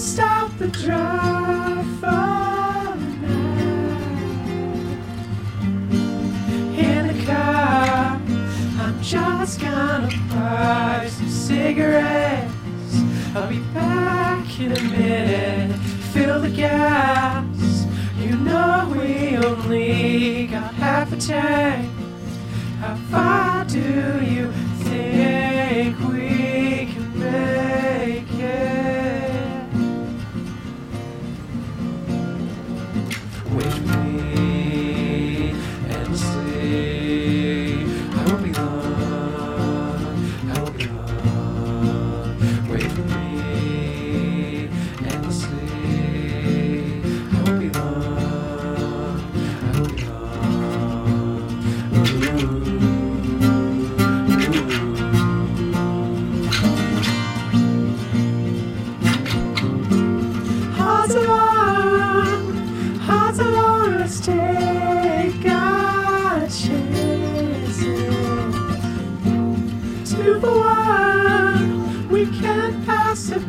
stop the drive falling. In the car, I'm just gonna buy some cigarettes. I'll be back in a minute. Fill the gas. You know we only got half a tank. How far do you?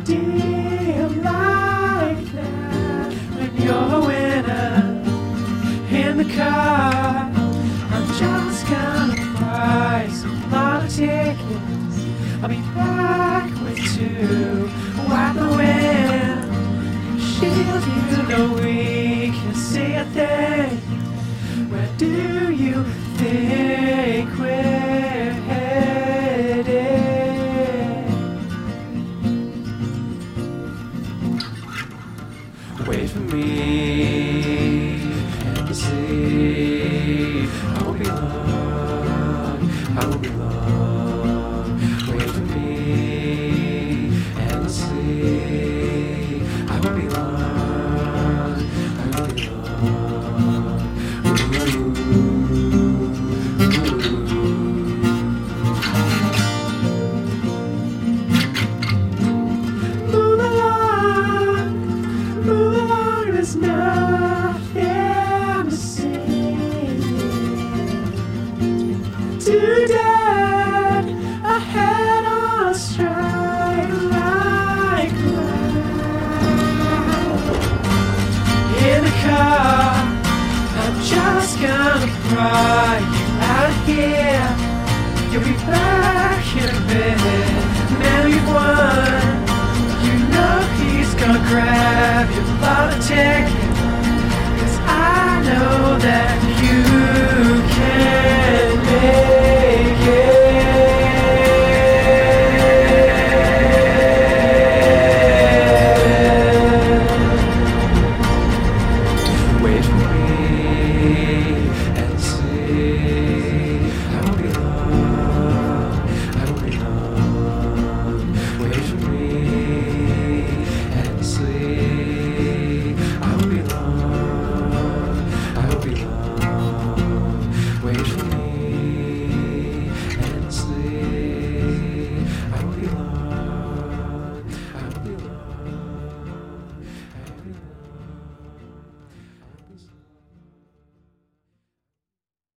Deal like that. When you're a winner in the car, I'm just gonna buy some lot of tickets. I'll be back with two. Wipe the wind, shield you know we can see a thing. Where do you Wait for me and see. I won't be long. I won't be long. Too dead, ahead on strike like that. In the car, I'm just gonna cry you out here. You'll be back in a minute. Now you've won. You know he's gonna grab your lot of tickets. Cause I know that